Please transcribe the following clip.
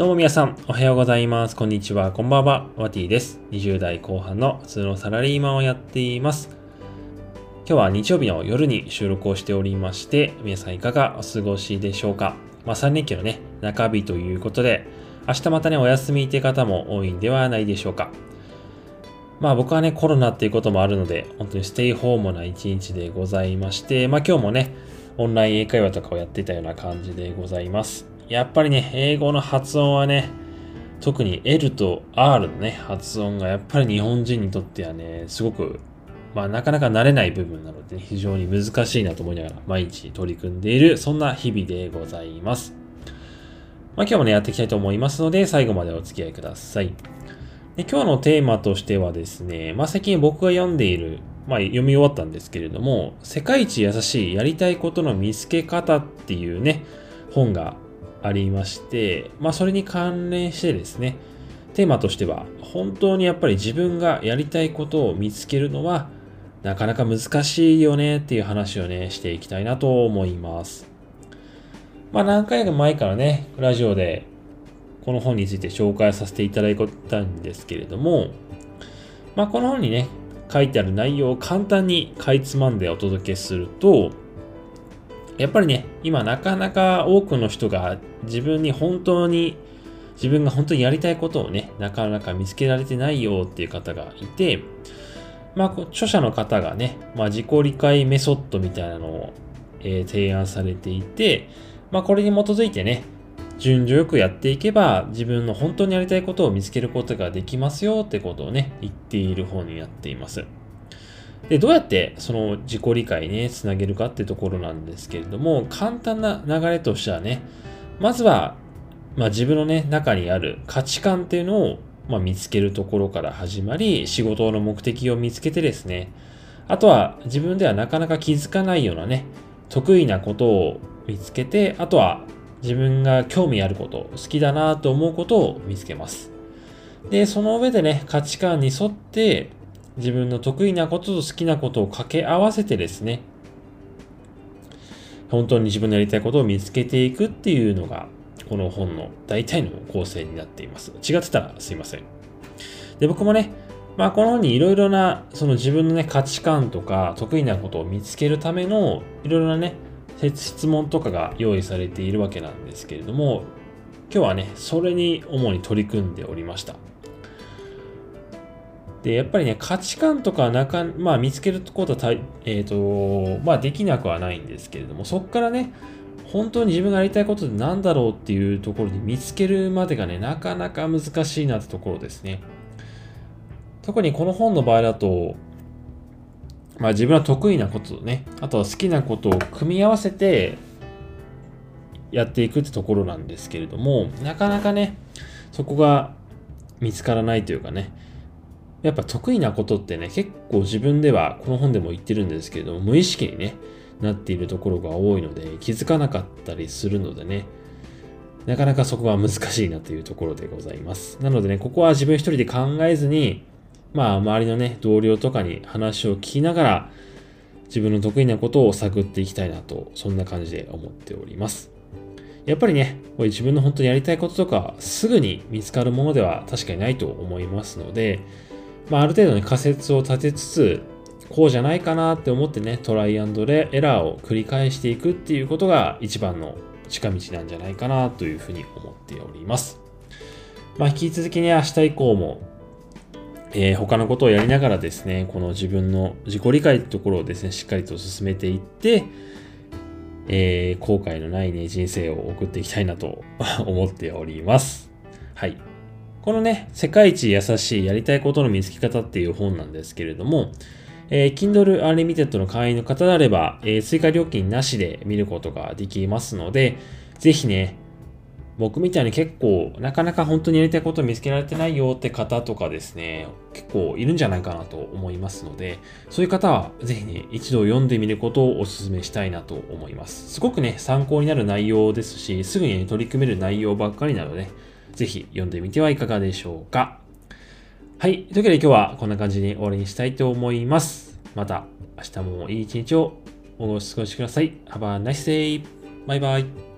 どうも皆さん、おはようございます。こんにちは、こんばんは。ワティです。20代後半の普通のサラリーマンをやっています。今日は日曜日の夜に収録をしておりまして、皆さんいかがお過ごしでしょうか。まあ3連休のね、中日ということで、明日またね、お休みって方も多いんではないでしょうか。まあ僕はね、コロナっていうこともあるので、本当にステイホームな一日でございまして、まあ今日もね、オンライン英会話とかをやってたような感じでございます。やっぱりね、英語の発音はね、特に L と R のね、発音がやっぱり日本人にとってはね、すごく、まあなかなか慣れない部分なので、非常に難しいなと思いながら毎日取り組んでいる、そんな日々でございます。まあ今日もね、やっていきたいと思いますので、最後までお付き合いください。で今日のテーマとしてはですね、まあ最近僕が読んでいる、まあ読み終わったんですけれども、世界一優しいやりたいことの見つけ方っていうね、本がありまして、まあそれに関連してですね、テーマとしては、本当にやっぱり自分がやりたいことを見つけるのは、なかなか難しいよねっていう話をね、していきたいなと思います。まあ何回か前からね、ラジオでこの本について紹介させていただいたんですけれども、まあこの本にね、書いてある内容を簡単にかいつまんでお届けすると、やっぱりね、今なかなか多くの人が自分に本当に、自分が本当にやりたいことをね、なかなか見つけられてないよっていう方がいて、まあ、著者の方がね、まあ、自己理解メソッドみたいなのを、えー提案されていて、まあ、これに基づいてね、順序よくやっていけば、自分の本当にやりたいことを見つけることができますよってことをね、言っている本になっています。で、どうやってその自己理解ね、つなげるかってところなんですけれども、簡単な流れとしてはね、まずは、まあ自分のね、中にある価値観っていうのを、まあ、見つけるところから始まり、仕事の目的を見つけてですね、あとは自分ではなかなか気づかないようなね、得意なことを見つけて、あとは自分が興味あること、好きだなと思うことを見つけます。で、その上でね、価値観に沿って、自分の得意なことと好きなことを掛け合わせてですね、本当に自分のやりたいことを見つけていくっていうのが、この本の大体の構成になっています。違ってたらすいません。で、僕もね、まあこの本にいろいろな、その自分のね、価値観とか得意なことを見つけるための、いろいろなね、質問とかが用意されているわけなんですけれども、今日はね、それに主に取り組んでおりました。で、やっぱりね、価値観とかなか、まあ見つけることはた、えっ、と、まあできなくはないんですけれども、そこからね、本当に自分がやりたいことって何だろうっていうところに見つけるまでがね、なかなか難しいなってところですね。特にこの本の場合だと、まあ自分は得意なこととね、あとは好きなことを組み合わせてやっていくってところなんですけれども、なかなかね、そこが見つからないというかね、やっぱ得意なことってね、結構自分ではこの本でも言ってるんですけれども、無意識にね、なっているところが多いので、気づかなかったりするのでね、なかなかそこは難しいなというところでございます。なのでね、ここは自分一人で考えずに、まあ、周りのね、同僚とかに話を聞きながら、自分の得意なことを探っていきたいなと、そんな感じで思っております。やっぱりね、これ自分の本当にやりたいこととか、すぐに見つかるものでは確かにないと思いますので、まあ、ある程度の仮説を立てつつ、こうじゃないかなって思ってね、トライアンドエラーを繰り返していくっていうことが一番の近道なんじゃないかなというふうに思っております。まあ、引き続きね、明日以降も、えー他のことをやりながらですね、この自分の自己理解ってところをですね、しっかりと進めていって、えー後悔のないね、人生を送っていきたいなと思っております。はい。このね、世界一優しいやりたいことの見つけ方っていう本なんですけれども、えー Kindle Unlimited の会員の方であれば、えー追加料金なしで見ることができますので、ぜひね、僕みたいに結構、なかなか本当にやりたいことを見つけられてないよって方とかですね、結構いるんじゃないかなと思いますので、そういう方はぜひね、一度読んでみることをお勧めしたいなと思います。すごくね、参考になる内容ですし、すぐに、ね、取り組める内容ばっかりなので、ぜひ読んでみてはいかがでしょうか。はい。というわけで今日はこんな感じに終わりにしたいと思います。また明日もいい一日をお過ごしください。Have a nice day! バイバイ。